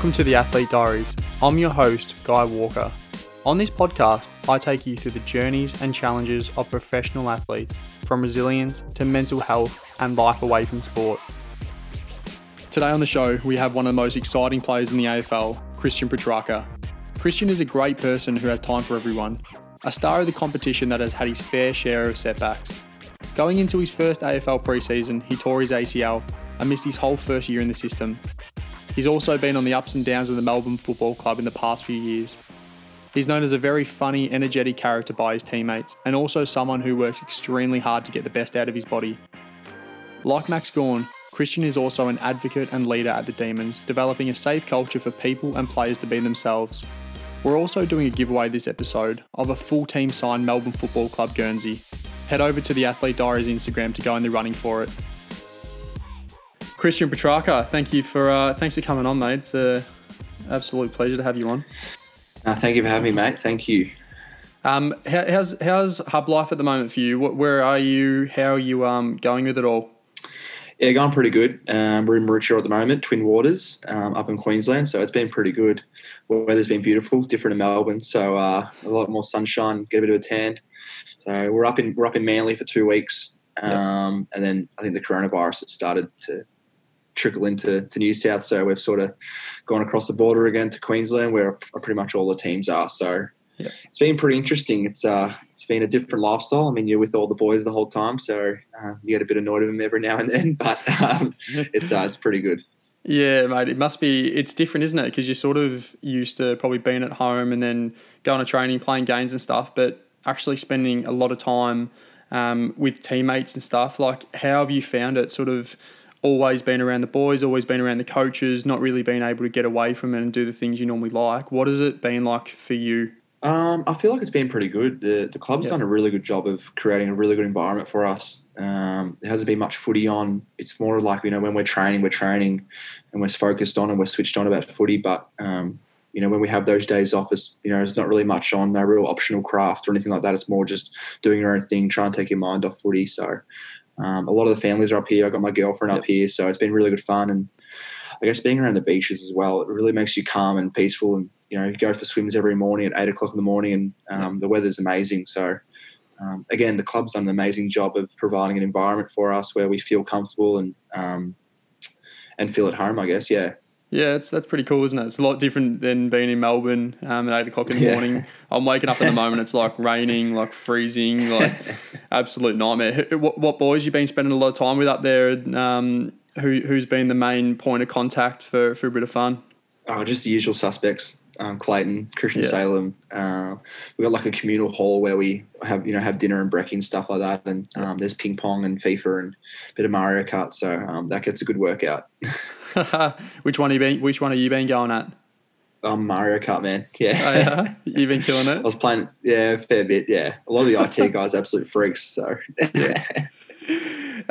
Welcome to the Athlete Diaries. I'm your host, Guy Walker. On this podcast, I take you through the journeys and challenges of professional athletes, from resilience to mental health and life away from sport. Today on the show, we have one of the most exciting players in the AFL, Christian Petracca. Christian is a great person who has time for everyone, a star of the competition that has had his fair share of setbacks. Going into his first AFL preseason, he tore his ACL and missed his whole first year in the system. He's also been on the ups and downs of the Melbourne Football Club in the past few years. He's known as a very funny, energetic character by his teammates, and also someone who works extremely hard to get the best out of his body. Like Max Gawn, Christian is also an advocate and leader at the Demons, developing a safe culture for people and players to be themselves. We're also doing a giveaway this episode of a full team signed Melbourne Football Club Guernsey. Head over to the Athlete Diaries Instagram to go in the running for it. Christian Petracca, thank you for uh, thanks for coming on, mate. It's an absolute pleasure to have you on. Uh, thank you for having me, mate. Thank you. Um, how, how's how's hub life at the moment for you? What, Where are you? How are you um, going with it all? Yeah, going pretty good. Um, we're in Maroochydore at the moment, Twin Waters, um, up in Queensland. So it's been pretty good. Weather's been beautiful, different in Melbourne. So uh, a lot more sunshine, get a bit of a tan. So we're up in we're up in Manly for two weeks, um, yep. and then I think the coronavirus has started to trickle into to New South. So we've sort of gone across the border again to Queensland, where pretty much all the teams are. So yeah. it's been pretty interesting. It's uh, it's been a different lifestyle. I mean, you're with all the boys the whole time, so uh, you get a bit annoyed of them every now and then, but um, it's uh, it's pretty good. Yeah, mate. It must be. It's different, isn't it? Because you're sort of used to probably being at home and then going to training, playing games and stuff, but actually spending a lot of time um, with teammates and stuff. Like, how have you found it? Sort of always been around the boys, always been around the coaches, not really being able to get away from it and do the things you normally like. What has it been like for you? Um, I feel like it's been pretty good. The the club's yep. done a really good job of creating a really good environment for us. Um, there hasn't been much footy on. It's more like you know when we're training, we're training, and we're focused on and we're switched on about footy. But um, you know when we have those days off, it's you know there's not really much on, no real optional craft or anything like that. It's more just doing your own thing, trying to take your mind off footy. So um, a lot of the families are up here. I got my girlfriend yep. up here, so it's been really good fun. And I guess being around the beaches as well, it really makes you calm and peaceful. And you know, you go for swims every morning at eight o'clock in the morning, and um, the weather's amazing. So um, again, the club's done an amazing job of providing an environment for us where we feel comfortable and um, and feel at home. I guess, yeah. Yeah, it's, that's pretty cool, isn't it? It's a lot different than being in Melbourne um, at eight o'clock in the yeah. morning. I'm waking up at the moment, it's like raining, like freezing, like absolute nightmare. What, what, boys you been spending a lot of time with up there? Um, who, who's been the main point of contact for, for a bit of fun? Oh, just the usual suspects. Um, Clayton, Christian yeah. Salem. Uh, we've got like a communal hall where we have you know have dinner and brekkie and stuff like that. And um, there's ping pong and FIFA and a bit of Mario Kart, so um, that gets a good workout. which one are you been? Which one are you been going at? Um, Mario Kart, man. Yeah. Oh, yeah. You've been killing it. I was playing, yeah, a fair bit. Yeah, a lot of the IT guys, absolute freaks. So, yeah.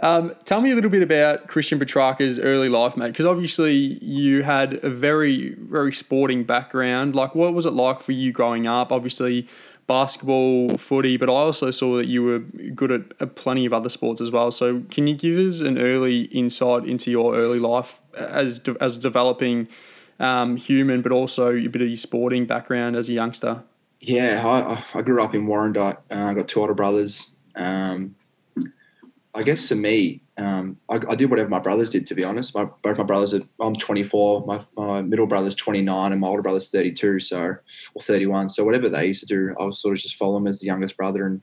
Um, tell me a little bit about Christian Petracca's early life, mate. Because obviously you had a very, very sporting background. Like, what was it like for you growing up? Obviously, basketball, footy, but I also saw that you were good at, at, plenty of other sports as well. So, can you give us an early insight into your early life as de- as developing um, human, but also a bit of your sporting background as a youngster? Yeah, I, I grew up in Warrandyte. Uh, I got two older brothers. Um, I guess for me, um, I, I, did whatever my brothers did. To be honest, my, both my brothers are. I'm 24. My, my middle brother's 29, and my older brother's 32. So, or 31. So whatever they used to do, I was sort of just follow them as the youngest brother, and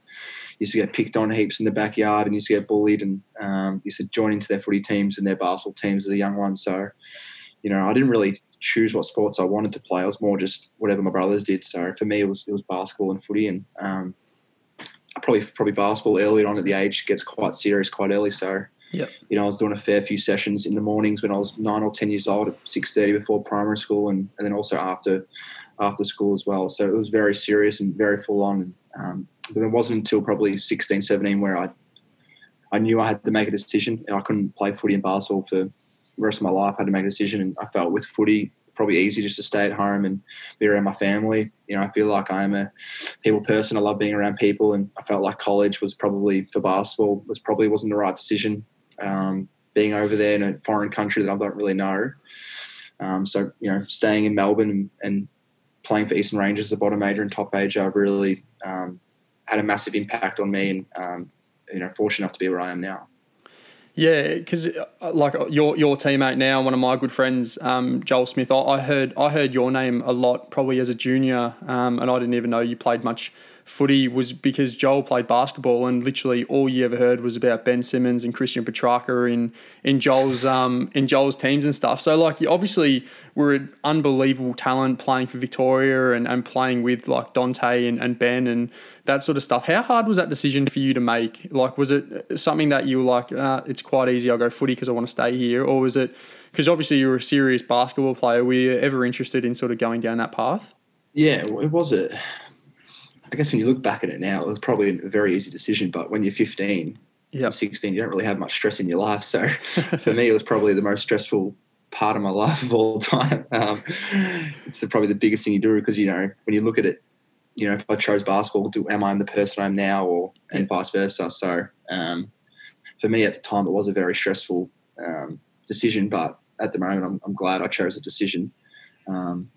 used to get picked on heaps in the backyard, and used to get bullied, and um, used to join into their footy teams and their basketball teams as a young one. So, you know, I didn't really choose what sports I wanted to play. I was more just whatever my brothers did. So for me, it was it was basketball and footy, and um, probably probably basketball earlier on at the age gets quite serious quite early. So yeah, you know, I was doing a fair few sessions in the mornings when I was nine or ten years old at six thirty before primary school, and, and then also after after school as well. So it was very serious and very full on. Um, but it wasn't until probably 16, 17 where I I knew I had to make a decision. I couldn't play footy and basketball for the rest of my life. I had to make a decision, and I felt with footy probably easy just to stay at home and be around my family. You know, I feel like I'm a people person. I love being around people, and I felt like college was probably for basketball was probably wasn't the right decision. Um, being over there in a foreign country that I don't really know. Um, so you know, staying in Melbourne and, and, playing for Eastern Rangers the bottom major and top major really um, had a massive impact on me, and um, you know, fortunate enough to be where I am now. Yeah, because uh, like your your teammate now, one of my good friends, um, Joel Smith. I, I, heard I heard your name a lot, probably as a junior, um, and I didn't even know you played much footy was because Joel played basketball and literally all you ever heard was about Ben Simmons and Christian Petracca in in Joel's um in Joel's teams and stuff. So like obviously we're an unbelievable talent playing for Victoria and, and playing with like Dante and, and Ben and that sort of stuff. How hard was that decision for you to make? Like was it something that you were like, uh, it's quite easy, I'll go footy because I want to stay here? Or was it because obviously you were a serious basketball player, were you ever interested in sort of going down that path? Yeah, it was it. I guess when you look back at it now, it was probably a very easy decision. But when you're 15, yep. 16, you don't really have much stress in your life. So for me, it was probably the most stressful part of my life of all time. Um, it's probably the biggest thing you do because, you know, when you look at it, you know, if I chose basketball, do, am I the person I'm now or and yeah. vice versa? So um, for me at the time, it was a very stressful um, decision. But at the moment, I'm, I'm glad I chose a decision. Um,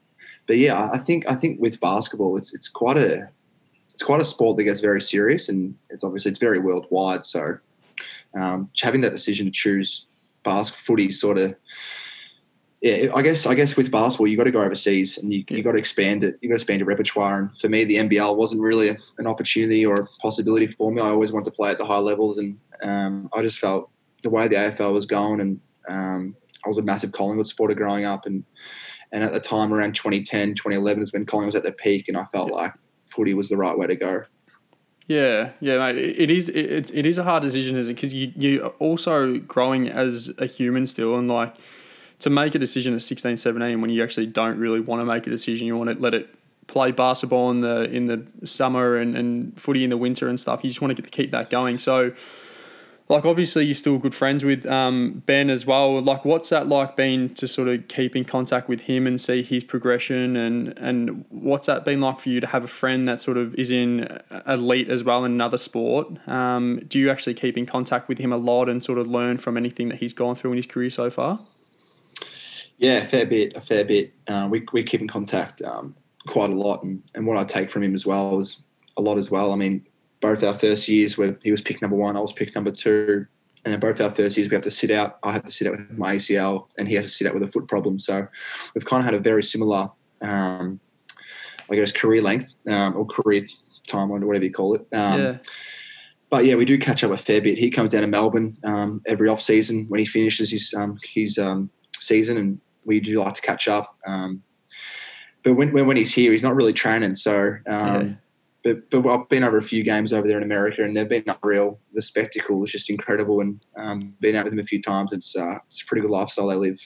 but yeah, I think I think with basketball, it's it's quite a it's quite a sport that gets very serious, and it's obviously it's very worldwide. So um, having that decision to choose basketball footy sort of yeah, I guess I guess with basketball you got to go overseas and you you got to expand it. You got to expand your repertoire. And for me, the NBL wasn't really a, an opportunity or a possibility for me. I always wanted to play at the high levels, and um, I just felt the way the AFL was going, and um, I was a massive Collingwood supporter growing up, and and at the time around 2010, 2011 is when Collingwood was at their peak, and I felt like footy was the right way to go. Yeah, yeah, mate. It is. It, it is a hard decision, isn't it? Because you you also growing as a human still, and like to make a decision at 16, 17 when you actually don't really want to make a decision, you want to let it play basketball in the in the summer and, and footy in the winter and stuff. You just want to get to keep that going. So like obviously you're still good friends with um, Ben as well. Like what's that like been to sort of keep in contact with him and see his progression and and what's that been like for you to have a friend that sort of is in elite as well in another sport? Um, do you actually keep in contact with him a lot and sort of learn from anything that he's gone through in his career so far? Yeah, a fair bit, a fair bit. Uh, we we keep in contact um, quite a lot, and, and what I take from him as well is a lot as well. I mean, both our first years where he was picked number one, I was picked number two. And then both our first years, we have to sit out. I have to sit out with my ACL, and he has to sit out with a foot problem. So we've kind of had a very similar, um, I guess, career length um, or career time, or whatever you call it. Um, yeah. But yeah, we do catch up a fair bit. He comes down to Melbourne um, every off season when he finishes his um, his um, season, and we do like to catch up. but when, when he's here, he's not really training, so. Yeah but, but I've been over a few games over there in America, and they've been unreal. The spectacle is just incredible, and um, been out with them a few times. It's uh, it's a pretty good lifestyle they live.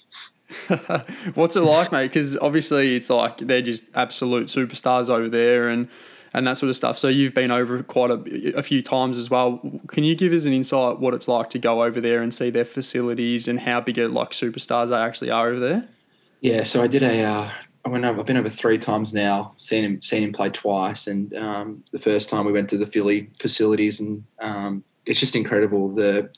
What's it like, mate? Because obviously it's like they're just absolute superstars over there, and and that sort of stuff. So you've been over quite a, a few times as well. Can you give us an insight what it's like to go over there and see their facilities and how big a like superstars they actually are over there? Yeah, so I did a uh, I went over, I've been over three times now, seen him seen him play twice, and um, the first time we went to the Philly facilities, and um, it's just incredible the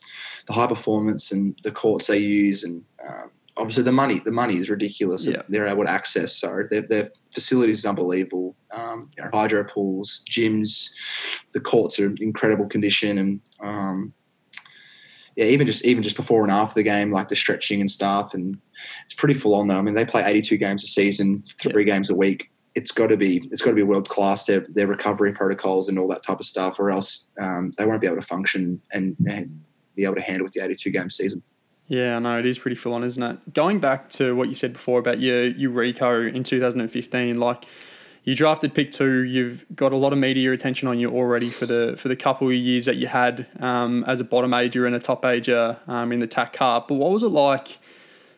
the high performance and the courts they use, and um, obviously the money the money is ridiculous yeah. they're able to access. So their, their facilities is unbelievable. Um, you know, hydro pools, gyms, the courts are in incredible condition, and um, yeah, even just even just before and after the game, like the stretching and stuff, and it's pretty full on though. I mean, they play 82 games a season, three yeah. games a week. It's got to be it's got to be world class. Their their recovery protocols and all that type of stuff, or else um, they won't be able to function and, and be able to handle with the 82 game season. Yeah, I know it is pretty full on, isn't it? Going back to what you said before about your Eureka in 2015, like you drafted pick two. You've got a lot of media attention on you already for the for the couple of years that you had um, as a bottom ager and a top ager um, in the TAC Cup. But what was it like?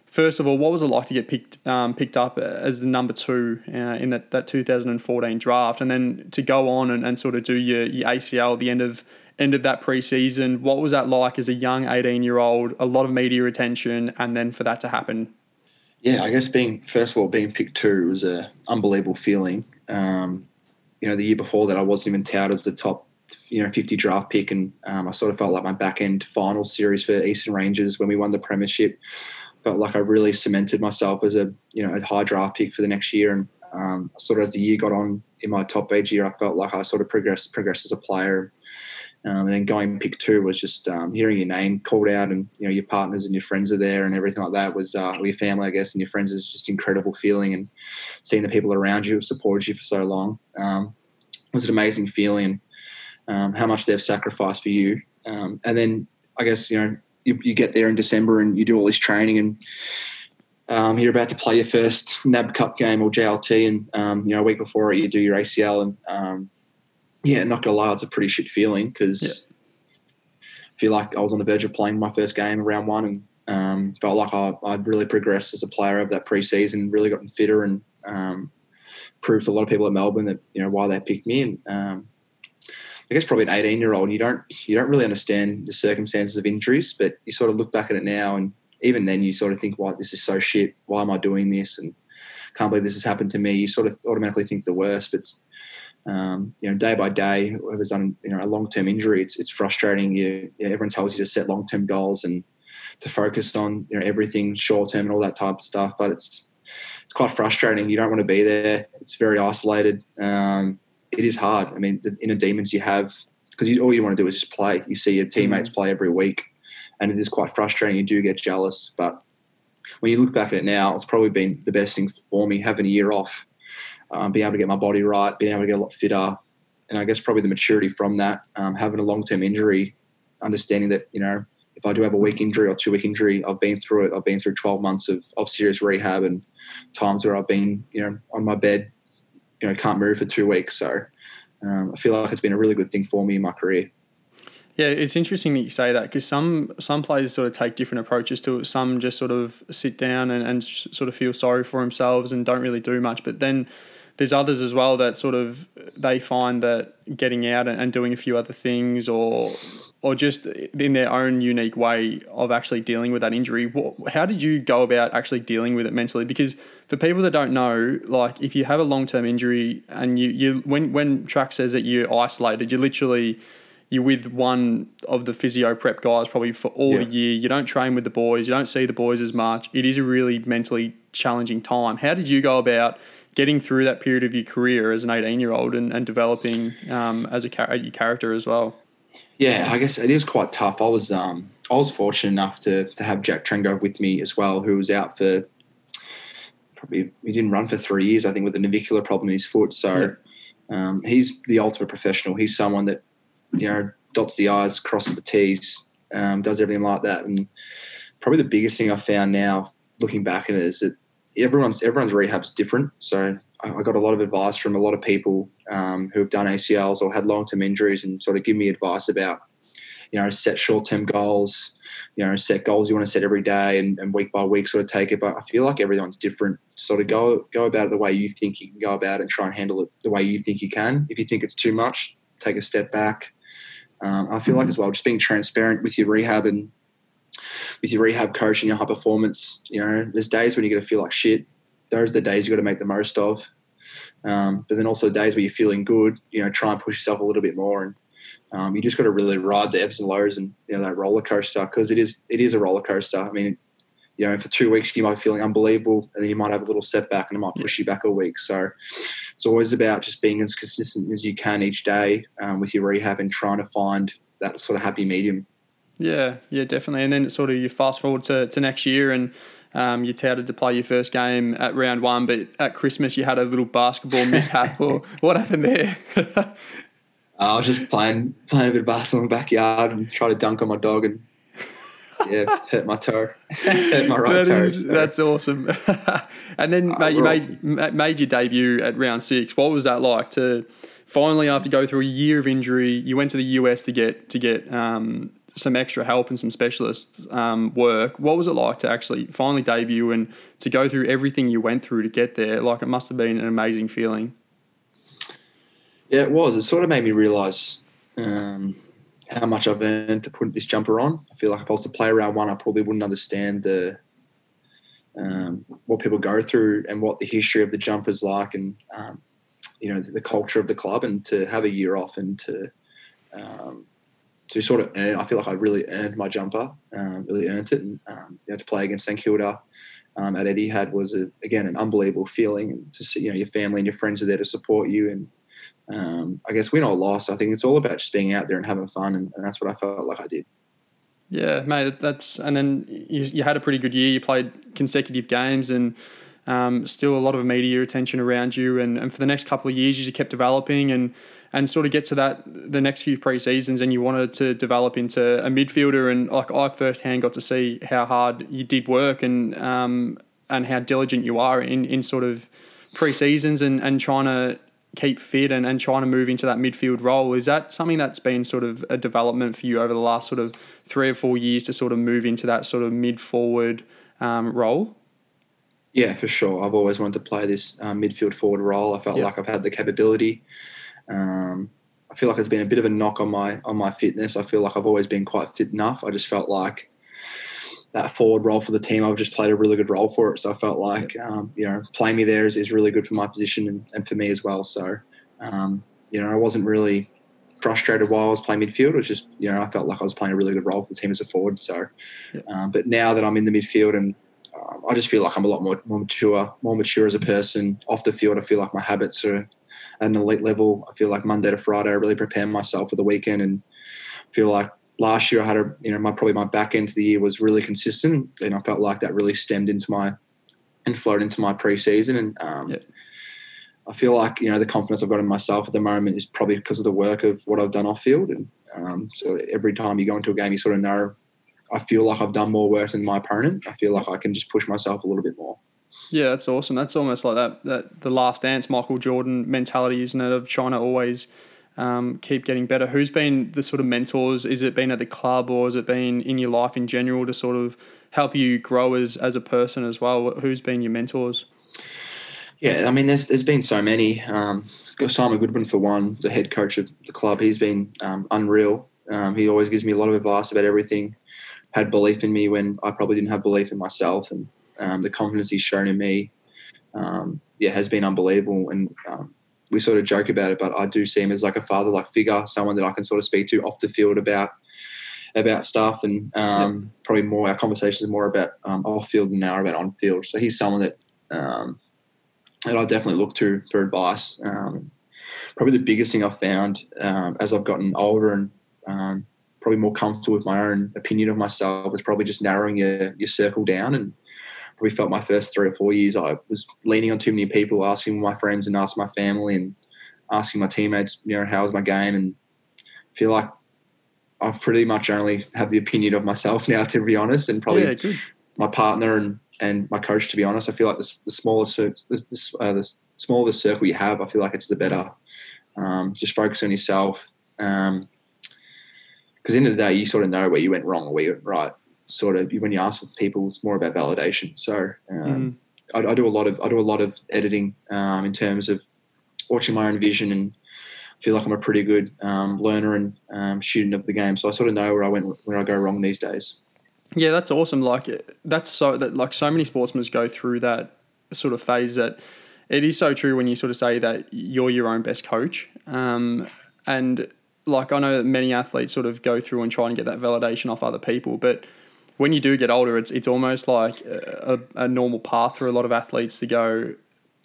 First of all, what was it like to get picked um, picked up as the number two uh, in that, that 2014 draft, and then to go on and, and sort of do your, your ACL at the end of end of that preseason? What was that like as a young 18 year old? A lot of media attention, and then for that to happen. Yeah, I guess being first of all being picked two was a unbelievable feeling. Um, you know, the year before that, I wasn't even touted as the top, you know, 50 draft pick, and um, I sort of felt like my back end final series for Eastern Rangers when we won the premiership. felt like I really cemented myself as a you know a high draft pick for the next year. And um, sort of as the year got on in my top age year, I felt like I sort of progressed progressed as a player. Um, and then going pick two was just um, hearing your name called out, and you know your partners and your friends are there, and everything like that was uh, your family, I guess, and your friends is just incredible feeling, and seeing the people around you who supported you for so long um, was an amazing feeling. Um, how much they've sacrificed for you, um, and then I guess you know you, you, get there in December and you do all this training, and um, you're about to play your first NAB Cup game or JLT, and you know a week before it you do your ACL, and yeah, not gonna lie, it's a pretty shit feeling because yeah. I feel like I was on the verge of playing my first game round one and um, felt like I, would really progressed as a player over that preseason, really gotten fitter and um, proved to a lot of people at Melbourne that you know why they picked me. And um, I guess probably an 18 year old, you don't you don't really understand the circumstances of injuries, but you sort of look back at it now, and even then you sort of think, "Why this is so shit? Why am I doing this?" and can't believe this has happened to me. You sort of automatically think the worst, but um, you know, day by day, whoever's done you know a long term injury, it's it's frustrating. You, everyone tells you to set long term goals and to focus on you know everything short term and all that type of stuff, but it's it's quite frustrating. You don't want to be there. It's very isolated. Um, it is hard. I mean, the inner demons you have because all you want to do is just play. You see your teammates mm-hmm. play every week, and it is quite frustrating. You do get jealous, but when you look back at it now, it's probably been the best thing for me having a year off um, being able to get my body right, being able to get a lot fitter, and I guess probably the maturity from that, um, having a long term injury, understanding that you know if I do have a week injury or two week injury, I've been through it. I've been through 12 months of, of serious rehab and times where I've been you know on my bed, you know can't move for two weeks. So um, I feel like it's been a really good thing for me in my career. Yeah, it's interesting that you say that because some some players sort of take different approaches to it. Some just sort of sit down and, and sort of feel sorry for themselves and don't really do much. But then there's others as well that sort of they find that getting out and doing a few other things or or just in their own unique way of actually dealing with that injury. How did you go about actually dealing with it mentally? Because for people that don't know, like if you have a long term injury and you, you when when Trac says that you're isolated, you're literally you're with one of the physio prep guys probably for all yeah. the year. You don't train with the boys, you don't see the boys as much. It is a really mentally challenging time. How did you go about getting through that period of your career as an 18 year old and, and developing um, as a char- your character as well? Yeah, I guess it is quite tough. I was um, I was fortunate enough to to have Jack Trengove with me as well, who was out for probably he didn't run for three years, I think, with a navicular problem in his foot. So yeah. um, he's the ultimate professional. He's someone that you know dots the i's, crosses the t's, um, does everything like that. And probably the biggest thing I found now, looking back at it, is that everyone's everyone's rehab's different. So I got a lot of advice from a lot of people um, who have done ACLs or had long term injuries and sort of give me advice about, you know, set short term goals, you know, set goals you want to set every day and, and, week by week sort of take it. But I feel like everyone's different. Sort of go go about it the way you think you can go about it and try and handle it the way you think you can. If you think it's too much, take a step back. Um, I feel like as well, just being transparent with your rehab and with your rehab coach and your high performance, you know, there's days when you're going to feel like shit. Those are the days you got to make the most of. Um, but then also days where you're feeling good, you know, try and push yourself a little bit more. And um, you just got to really ride the ebbs and lows and you know that roller coaster because it is it is a roller coaster. I mean, you know, for two weeks you might be feeling unbelievable, and then you might have a little setback, and it might push you back a week. So it's always about just being as consistent as you can each day um, with your rehab and trying to find that sort of happy medium. Yeah, yeah, definitely. And then it's sort of you fast forward to, to next year and um, you touted to play your first game at round one, but at Christmas you had a little basketball mishap. or what happened there? I was just playing playing a bit of basketball in the backyard and trying to dunk on my dog and yeah, hurt my toe, hurt my right that toe. Is, so. That's awesome. and then, uh, mate, you made made your debut at round six. What was that like to finally, after go through a year of injury, you went to the US to get to get um, some extra help and some specialist um, work. What was it like to actually finally debut and to go through everything you went through to get there? Like it must have been an amazing feeling. Yeah, it was. It sort of made me realise um, how much I've earned to put this jumper on. I feel like if I was to play around one, I probably wouldn't understand the um, what people go through and what the history of the jumper's like, and um, you know the, the, culture of the club. And to have a year off and to um, to sort of earn. I feel like I really earned my jumper, um, really earned it, and um, you know, to play against St Kilda um, at Etihad was a, again an unbelievable feeling, and to see you know your family and your friends are there to support you, and um, I guess win or loss, I think it's all about just being out there and having fun, and, and that's what I felt like I did. Yeah, mate. That's and then you, you had a pretty good year. You played consecutive games and. Um, still a lot of media attention around you, and, and for the next couple of years, you just kept developing and and sort of get to that the next few pre seasons, and you wanted to develop into a midfielder. And like I firsthand got to see how hard you did work and um, and how diligent you are in in sort of pre seasons and and trying to keep fit and, and trying to move into that midfield role. Is that something that's been sort of a development for you over the last sort of three or four years to sort of move into that sort of mid forward um, role? Yeah, for sure. I've always wanted to play this um, midfield forward role. I felt yep. like I've had the capability. Um, I feel like it's been a bit of a knock on my on my fitness. I feel like I've always been quite fit enough. I just felt like that forward role for the team, I've just played a really good role for it. So I felt like um, you know playing me there is, is really good for my position and, and for me as well. So um, you know I wasn't really frustrated while I was playing midfield. It was just you know I felt like I was playing a really good role for the team as a forward. So um, but now that I'm in the midfield and um, I just feel like I'm a lot more, more mature, more mature as a person. Off the field, I feel like my habits are an elite level. I feel like Monday to Friday, I really prepare myself for the weekend and feel like last year I had a, you know, my probably my back end of the year was really consistent and I felt like that really stemmed into my and flowed into my preseason. And um, I feel like, you know, the confidence I've got in myself at the moment is probably because of the work of what I've done off field. And um, so every time you go into a game, you sort of know, I feel like I've done more work than my opponent. I feel like I can just push myself a little bit more. Yeah, that's awesome. That's almost like that that the last dance Michael Jordan mentality, isn't it? Of trying to always um, keep getting better. Who's been the sort of mentors? Is it been at the club or has it been in your life in general to sort of help you grow as as a person as well? Who's been your mentors? Yeah, I mean, there's there's been so many. Um, Simon Goodwin for one, the head coach of the club. He's been um, unreal. Um, he always gives me a lot of advice about everything. Had belief in me when I probably didn't have belief in myself, and um, the confidence he's shown in me, um, yeah, has been unbelievable. And um, we sort of joke about it, but I do see him as like a father-like figure, someone that I can sort of speak to off the field about about stuff. And um, yep. probably more our conversations are more about um, off field than now about on field. So he's someone that um, that I definitely look to for advice. probably the biggest thing I've found as I've gotten older and probably more comfortable with my own opinion of myself is probably just narrowing your, your circle down and probably felt my first three or four years I was leaning on too many people, asking my friends and asking my family and asking my teammates, you know, how was my game, and feel like I've pretty much only have the opinion of myself now, to be honest, and probably yeah, my partner and and my coach. To be honest, I feel like the, the smaller the, uh, the, smaller the circle you have, I feel like it's the better. Um, just focus on yourself. Um, because in the, end of the day, you sort of know where you went wrong or where you went right sort of when you ask people, it's more about validation. So um, mm. I, I, do a lot of I do a lot of editing um, in terms of watching my own vision and feel like I'm a pretty good um, learner and um, student of the game. So I sort of know where I went where I go wrong these days. Yeah, that's awesome. Like that's so that like so many sportsmen go through that sort of phase that it is so true when you sort of say that you're your own best coach. Um, and like I know that many athletes sort of go through and try and get that validation off other people, but when you do get older, it's it's almost like a, a, normal path for a lot of athletes to go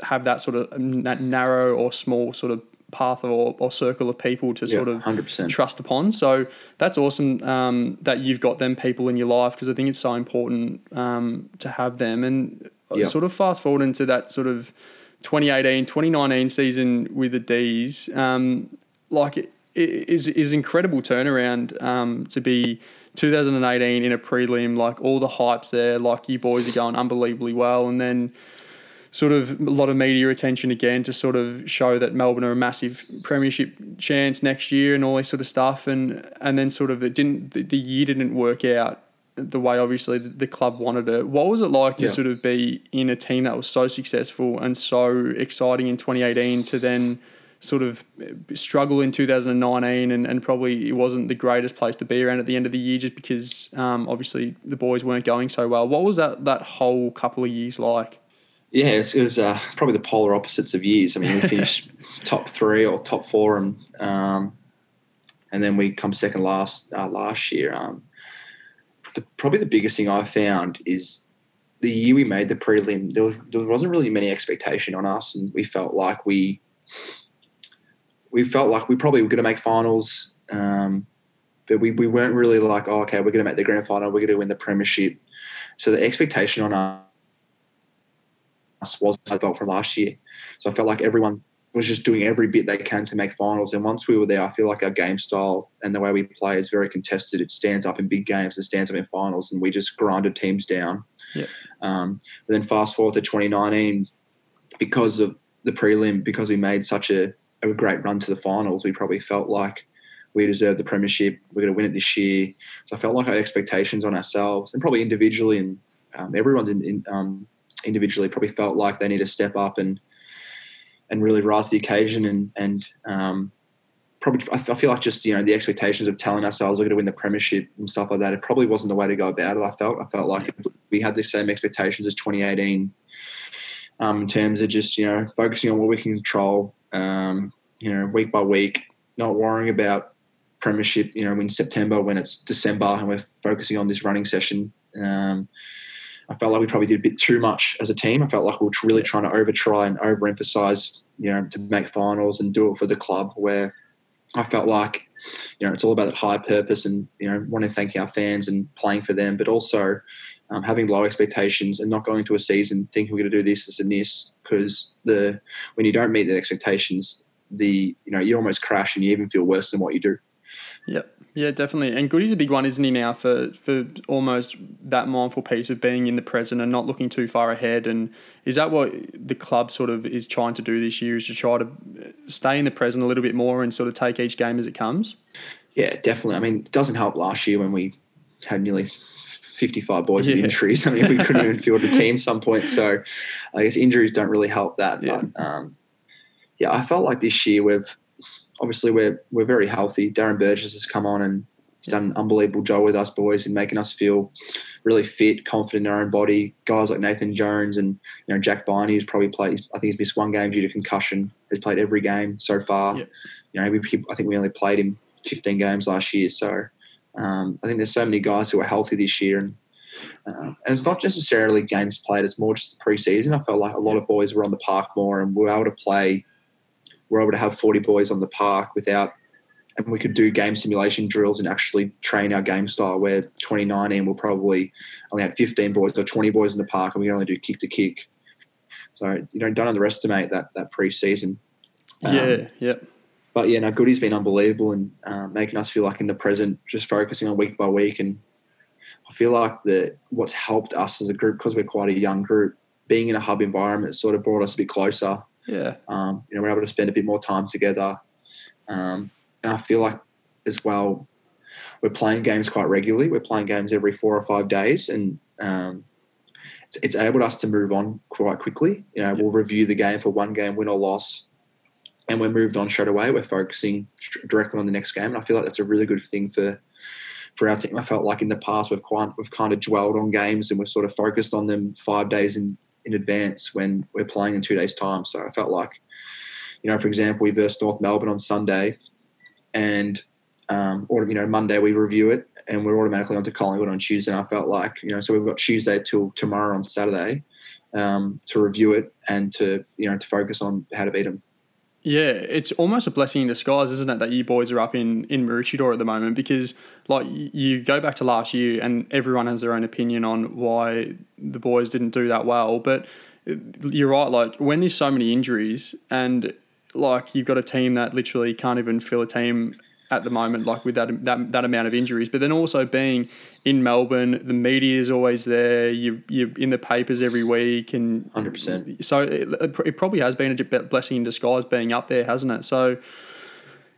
have that sort of narrow or small sort of path or, or circle of people to sort of 100%. trust upon. So that's awesome um, that you've got them people in your life because I think it's so important um, to have them. And sort of fast forward into that sort of 2018, 2019 season with the D's, um, like it, it is is incredible turnaround um, to be 2018 in a prelim, like all the hype's there, like you boys are going unbelievably well, and then sort of a lot of media attention again to sort of show that Melbourne are a massive premiership chance next year and all this sort of stuff, and and then sort of it didn't the, the year didn't work out the way obviously the club wanted it. What was it like to yeah. sort of be in a team that was so successful and so exciting in 2018 to then sort of struggle in 2019 and, and probably it wasn't the greatest place to be around at the end of the year just because um, obviously the boys weren't going so well. What was that, that whole couple of years like? Yeah, it was uh, probably the polar opposites of years. I mean, we finished top three or top four and um, and then we come second last uh, last year. Um, the, probably the biggest thing I found is the year we made the prelim. There was there wasn't really many expectation on us, and we felt like we we felt like we probably were going to make finals. Um, but we, we weren't really like, oh, okay, we're going to make the grand final, we're going to win the premiership. So the expectation on us was I felt from last year. So I felt like everyone was just doing every bit they can to make finals. And once we were there, I feel like our game style and the way we play is very contested. It stands up in big games, it stands up in finals, and we just grinded teams down. Yeah. Um, but then fast forward to 2019, because of the prelim, because we made such a, a great run to the finals, we probably felt like we deserved the premiership. We're going to win it this year. So I felt like our expectations on ourselves and probably individually and um, everyone's in, in, um, individually probably felt like they need to step up and and really rise to the occasion and and um, probably I feel like just you know the expectations of telling ourselves we're going to win the premiership and stuff like that. It probably wasn't the way to go about it. I felt I felt like we had the same expectations as 2018 um, in terms of just you know focusing on what we can control. Um, you know, week by week, not worrying about premiership, you know, in September when it's December and we're focusing on this running session. Um, I felt like we probably did a bit too much as a team. I felt like we were really trying to over try and overemphasize, you know, to make finals and do it for the club. Where I felt like, you know, it's all about that high purpose and you know, want to thank our fans and playing for them, but also um, having low expectations and not going into a season thinking we're going to do this, this, and this. Because the when you don't meet the expectations, the you know you almost crash and you even feel worse than what you do. Yep. Yeah, definitely. And Goody's a big one, isn't he, now, for, for almost that mindful piece of being in the present and not looking too far ahead. And is that what the club sort of is trying to do this year, is to try to stay in the present a little bit more and sort of take each game as it comes? Yeah, definitely. I mean, it doesn't help last year when we had nearly 55 boys yeah. with injuries. I mean, we couldn't even field a team some point. So I guess injuries don't really help that. Yeah. But um, yeah, I felt like this year we've obviously we're we're very healthy. Darren Burgess has come on and he's done an unbelievable job with us boys in making us feel really fit, confident in our own body. Guys like Nathan Jones and you know Jack Viney, who's probably played. I think he's missed one game due to concussion. He's played every game so far. You know, we, I think we only played him 15 games last year. So um, I think there's so many guys who are healthy this year and. Um, and it's not necessarily games played; it's more just the preseason. I felt like a lot of boys were on the park more, and we were able to play we're able to have 40 boys on the park without, and we could do game simulation drills and actually train our game style. Where 2019 we'll probably only had 15 boys or 20 boys in the park, and we only do kick to kick. So you know, don't underestimate that that preseason. Um, yeah, yeah. But yeah, no, Goody's been unbelievable and uh, making us feel like in the present, just focusing on week by week. And I feel like that what's helped us as a group because we're quite a young group, being in a hub environment sort of brought us a bit closer yeah. Um, you know, we're able to spend a bit more time together. Um, and I feel like as well, we're playing games quite regularly. We're playing games every four or five days, and um, it's, it's enabled us to move on quite quickly. You know, we'll review the game for one game, win or loss, and we're moved on straight away. We're focusing directly on the next game, and I feel like that's a really good thing for for our team. I felt like in the past we've quite we've kind of dwelled on games and we're sort of focused on them five days in in advance when we're playing in two days' time. So I felt like, you know, for example, we versed North Melbourne on Sunday, and um, or you know Monday we review it, and we're automatically onto Collingwood on Tuesday. And I felt like, you know, so we've got Tuesday till tomorrow on Saturday um, to review it and to you know to focus on how to beat them. Yeah, it's almost a blessing in disguise, isn't it, that you boys are up in in Maroochydore at the moment? Because like you go back to last year, and everyone has their own opinion on why the boys didn't do that well. But uh, you're right, like when there's so many injuries, and like you've got a team that literally can't even fill a team at the moment, like with that that, that amount of injuries. But then also being in Melbourne, the media is always there. You you're in the papers every week, and hundred percent. So it, it, probably has been a blessing in disguise being up there, hasn't it? So.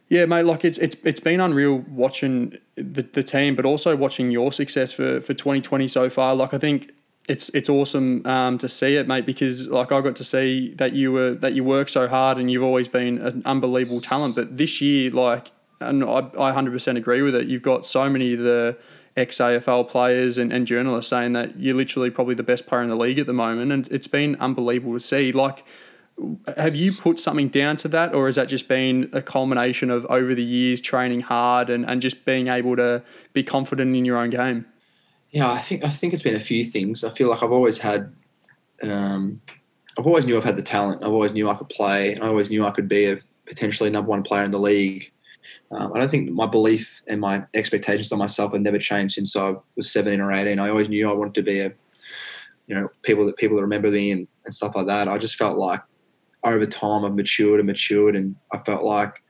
Yeah, mate. Like it's it's it's been unreal watching the, the team, but also watching your success for for 2020 so far. Like I think it's it's awesome um, to see it, mate. Because like I got to see that you were that you work so hard and you've always been an unbelievable talent. But this year, like and I, I 100% agree with it. You've got so many of the ex AFL players and, and journalists saying that you're literally probably the best player in the league at the moment, and it's been unbelievable to see. Like, have you put something down to that, or has that just been a culmination of over the years training hard and, and just being able to be confident in your own game? Yeah, I think I think it's been a few things. I feel like I've always had, um, I've always knew I've had the talent. I've always knew I could play. I always knew I could be a potentially number one player in the league. Um, I don't think my belief and my expectations on myself have never changed since I was 17 or 18. I always knew I wanted to be a, you know, people that people that remember me and, and stuff like that. I just felt like over time I've matured and matured, and I felt like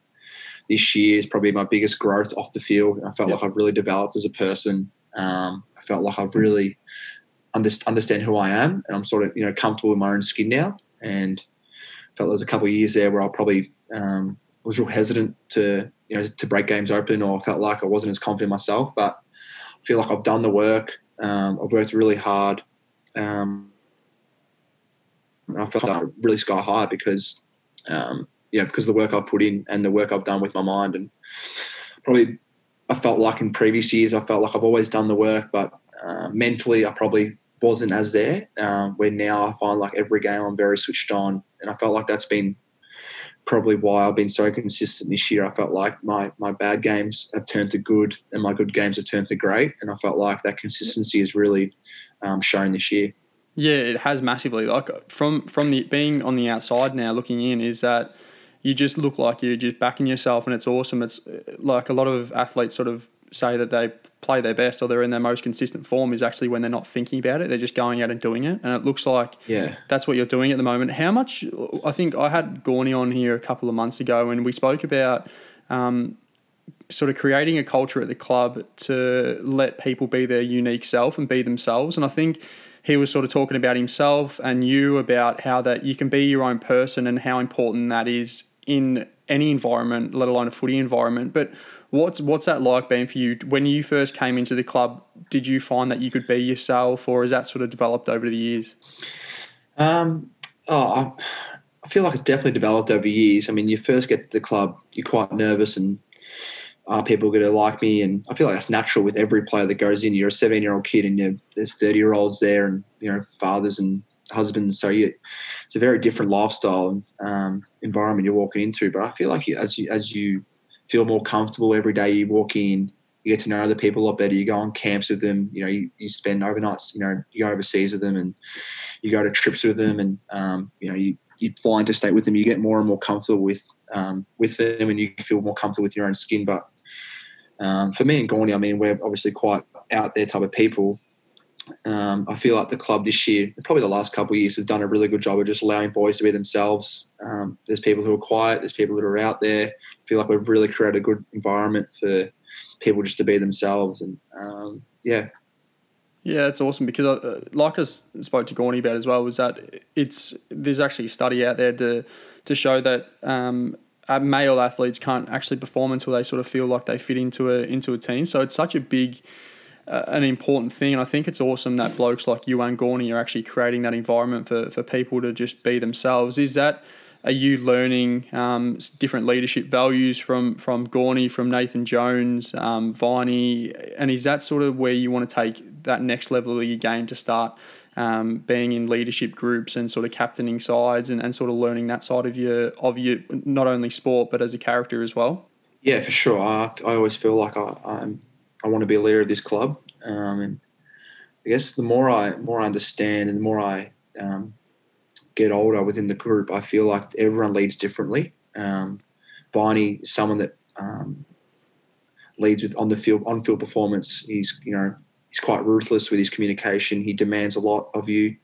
this year is probably my biggest growth off the field. I felt yep. like I've really developed as a person. Um, I felt like I've really understand who I am, and I'm sort of you know comfortable in my own skin now. And I felt there was a couple of years there where I probably um, was real hesitant to you know to break games open, or I felt like I wasn't as confident myself. But I feel like I've done the work. Um, I've worked really hard. Um, and I felt like really sky high because, um, yeah, because of the work I've put in and the work I've done with my mind. And probably I felt like in previous years, I felt like I've always done the work, but uh, mentally I probably wasn't as there. Um, where now I find like every game I'm very switched on. And I felt like that's been probably why I've been so consistent this year. I felt like my my bad games have turned to good, and my good games have turned to great. And I felt like that consistency is really um, shown this year. Yeah, it has massively. Like from from the being on the outside now, looking in, is that you just look like you're just backing yourself, and it's awesome. It's like a lot of athletes sort of say that they play their best or they're in their most consistent form is actually when they're not thinking about it. They're just going out and doing it, and it looks like yeah, that's what you're doing at the moment. How much? I think I had Gawny on here a couple of months ago, and we spoke about. Um, sort of creating a culture at the club to let people be their unique self and be themselves. And I think he was sort of talking about himself and you about how that you can be your own person and how important that is in any environment, let alone a footy environment. But what's what's that like been for you when you first came into the club? Did you find that you could be yourself, or has that sort of developed over the years? Um, oh, I feel like it's definitely developed over years. I mean, you first get to the club, you're quite nervous and are people going to like me? And I feel like that's natural with every player that goes in. You're a 17 year old kid and there's 30 year olds there and, you know, fathers and husbands. So you, it's a very different lifestyle um, environment you're walking into. But I feel like you, as you, as you feel more comfortable every day you walk in, you get to know other people a lot better. You go on camps with them. You know, you, you spend overnights. You know, you go overseas with them, and you go to trips with them, and um, you know, you you fly interstate with them. You get more and more comfortable with um, with them, and you feel more comfortable with your own skin. But um, for me and Gawny, I mean, we're obviously quite out there type of people. Um, I feel like the club this year, probably the last couple of years, have done a really good job of just allowing boys to be themselves. Um, there's people who are quiet, there's people that are out there. I feel like we've really created a good environment for people just to be themselves, and um, yeah. Yeah, it's awesome because, uh, like I spoke to Gawny about as well, was that it's there's actually a study out there to to show that um, uh, male athletes can't actually perform until they sort of feel like they fit into a into a team. So it's such a big, an important thing, and I think it's awesome that blokes like you and Gawny are actually creating that environment for for people to just be themselves. Is that are you learning um, different leadership values from from Gawny, from Nathan Jones, um, Viney, and is that sort of where you want to take that next level of your game to start um, being in leadership groups and sort of captaining sides and, and sort of learning that side of your of your not only sport but as a character as well? Yeah, for sure. I, I always feel like I I'm, I want to be a leader of this club, um, and I guess the more I more I understand and the more I um, get older within the group, I feel like everyone leads differently. Um, Viney is someone that um, leads with on the field on field performance. He's you know he's quite ruthless with his communication. He demands a lot of you.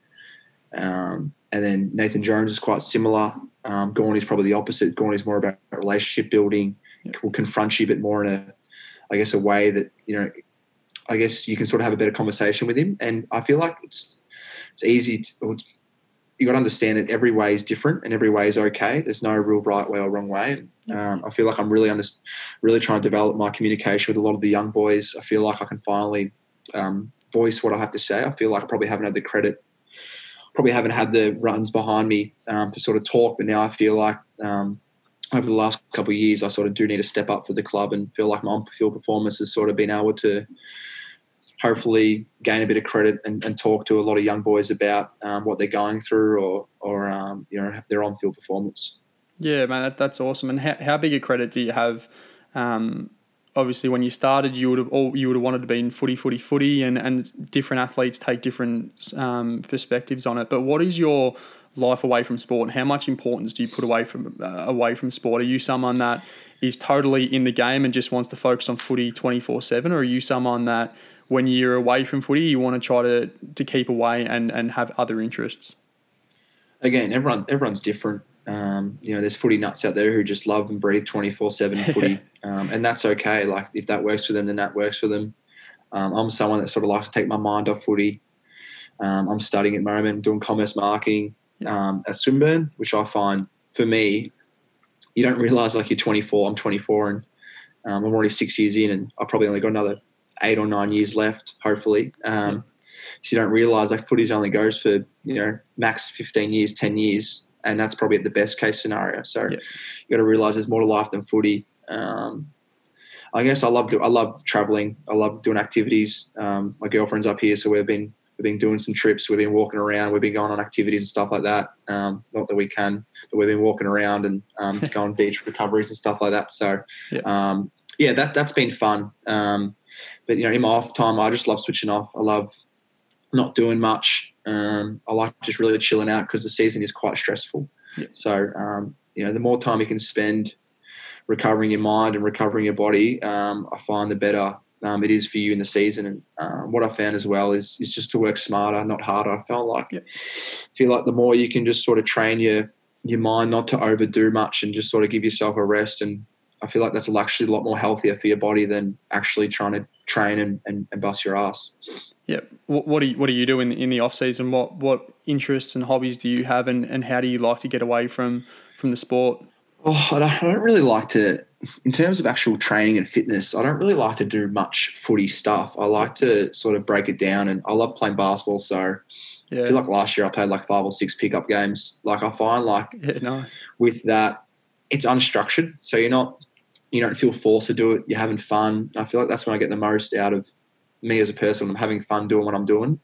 Um, and then Nathan Jones is quite similar. Um, Gawn is probably the opposite. Gawn is more about relationship building. Will confront you a bit more in a, I guess, a way that you know. I guess you can sort of have a better conversation with him. And I feel like it's it's easy. To, you got to understand that every way is different and every way is okay. There's no real right way or wrong way. Um, I feel like I'm really under, really trying to develop my communication with a lot of the young boys. I feel like I can finally um, voice what I have to say. I feel like I probably haven't had the credit, probably haven't had the runs behind me um, to sort of talk. But now I feel like um, over the last couple of years, I sort of do need to step up for the club and feel like my on-field performance has sort of been able to hopefully gain a bit of credit and, and talk to a lot of young boys about um, what they're going through or, or um, you know their on field performance. Yeah, man, that, that's awesome. And how, how big a credit do you have? Um, obviously, when you started, you would have all you would have wanted to be in footy, footy, footy, and and different athletes take different um, perspectives on it. But what is your life away from sport? How much importance do you put away from uh, away from sport? Are you someone that is totally in the game and just wants to focus on footy twenty four seven, or are you someone that when you're away from footy, you want to try to to keep away and and have other interests? Again, everyone everyone's different. Um, you know, there's footy nuts out there who just love and breathe 24 7 footy, um, and that's okay. Like, if that works for them, then that works for them. Um, I'm someone that sort of likes to take my mind off footy. Um, I'm studying at the moment, doing commerce marketing um, at Swinburne, which I find for me, you don't realize like you're 24. I'm 24 and um, I'm already six years in, and I've probably only got another eight or nine years left, hopefully. Um, so you don't realize like footies only goes for you know max 15 years, 10 years, and that's probably at the best case scenario. So yeah. you got to realize there's more to life than footy. Um, I guess I love I love traveling. I love doing activities. Um, my girlfriend's up here, so we've been we've been doing some trips. We've been walking around. We've been going on activities and stuff like that. Um, not that we can, but we've been walking around and um, going beach recoveries and stuff like that. So yeah, um, yeah that that's been fun. Um, but you know, in my off time, I just love switching off. I love not doing much. Um, I like just really chilling out because the season is quite stressful. Yeah. So, um, you know, the more time you can spend recovering your mind and recovering your body, um, I find the better um, it is for you in the season. And um, what I found as well is is just to work smarter, not harder. I felt like yeah. feel like the more you can just sort of train your your mind not to overdo much and just sort of give yourself a rest. And I feel like that's actually a lot more healthier for your body than actually trying to train and, and, and bust your ass. Yeah. What, what do you, what do you do in, in the off season? What what interests and hobbies do you have, and, and how do you like to get away from from the sport? Oh, I don't, I don't really like to. In terms of actual training and fitness, I don't really like to do much footy stuff. I like to sort of break it down, and I love playing basketball. So yeah. I feel like last year I played like five or six pickup games. Like I find like yeah, nice. with that, it's unstructured, so you're not you don't feel forced to do it. You're having fun. I feel like that's when I get the most out of me as a person. I'm having fun doing what I'm doing.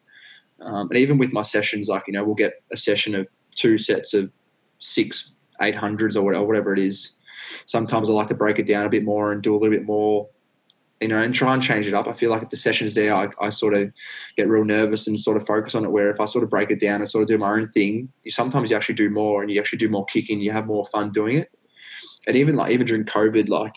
Um, and even with my sessions, like, you know, we'll get a session of two sets of six, 800s or whatever it is. Sometimes I like to break it down a bit more and do a little bit more, you know, and try and change it up. I feel like if the session is there, I, I sort of get real nervous and sort of focus on it. Where if I sort of break it down and sort of do my own thing, you sometimes you actually do more and you actually do more kicking. You have more fun doing it. And even like even during COVID, like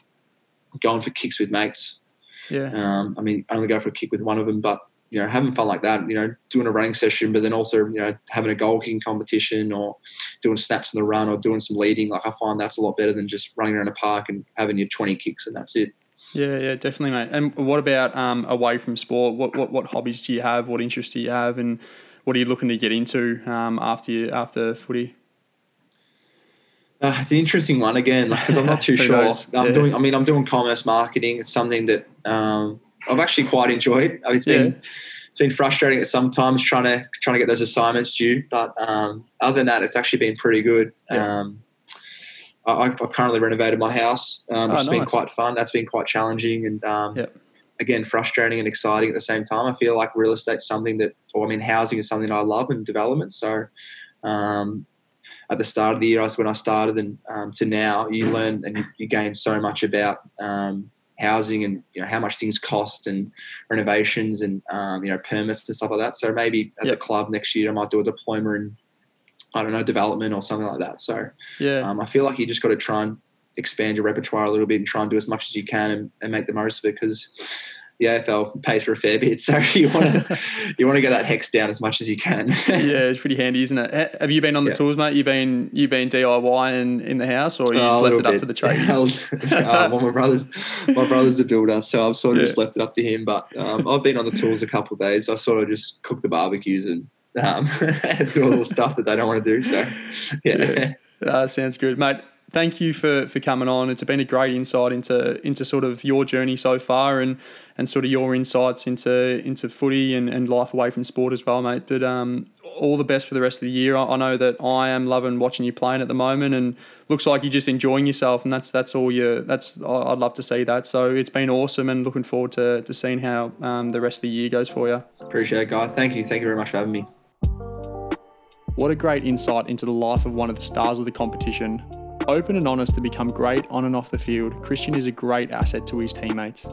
going for kicks with mates, yeah. Um, I mean, I only go for a kick with one of them, but you know, having fun like that, you know, doing a running session, but then also, you know, having a goal kicking competition or doing snaps in the run or doing some leading, like I find that's a lot better than just running around a park and having your 20 kicks and that's it. Yeah, yeah, definitely, mate. And what about um, away from sport? What, what what hobbies do you have? What interests do you have? And what are you looking to get into um, after you, after footy? Uh, it's an interesting one again because I'm not too sure. Knows? I'm yeah. doing. I mean, I'm doing commerce marketing. It's something that um, I've actually quite enjoyed. It's been yeah. it's been frustrating at sometimes trying to trying to get those assignments due, but um, other than that, it's actually been pretty good. Yeah. Um, I, have currently renovated my house, um, which oh, has nice. been quite fun. That's been quite challenging and um, yep. again frustrating and exciting at the same time. I feel like real estate's something that, or I mean, housing is something I love and development. So um, at the start of the year, when I started, and um, to now, you learn and you, you gain so much about um, housing and you know how much things cost and renovations and um, you know permits and stuff like that. So maybe at yep. the club next year, I might do a diploma in I don't know development or something like that. So yeah, um, I feel like you just got to try and expand your repertoire a little bit and try and do as much as you can and, and make the most of it because the AFL pays for a fair bit, so you want to you want to get that HECS down as much as you can. yeah, it's pretty handy, isn't it? Have you been on the yeah. tools, mate? You been you been DIY in, in the house, or you oh, just left it bit. up to the trade? uh, well, my brother's my brother's the builder, so I've sort of yeah. just left it up to him. But um, I've been on the tools a couple of days. I sort of just cook the barbecues and um, do all the stuff that they don't want to do. So yeah, yeah. Uh, sounds good, mate thank you for for coming on. It's been a great insight into into sort of your journey so far and and sort of your insights into into footy and, and life away from sport as well, mate. But um, all the best for the rest of the year. I, I know that I am loving watching you playing at the moment, and looks like you're just enjoying yourself, and that's that's all you. That's I'd love to see that. So it's been awesome, and looking forward to to seeing how um, the rest of the year goes for you. Appreciate it, guys. Thank you. Thank you very much for having me. What a great insight into the life of one of the stars of the competition. Open and honest to become great on and off the field, Christian is a great asset to his teammates.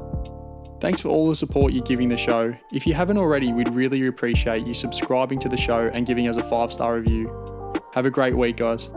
Thanks for all the support you're giving the show. If you haven't already, we'd really appreciate you subscribing to the show and giving us a five star review. Have a great week, guys.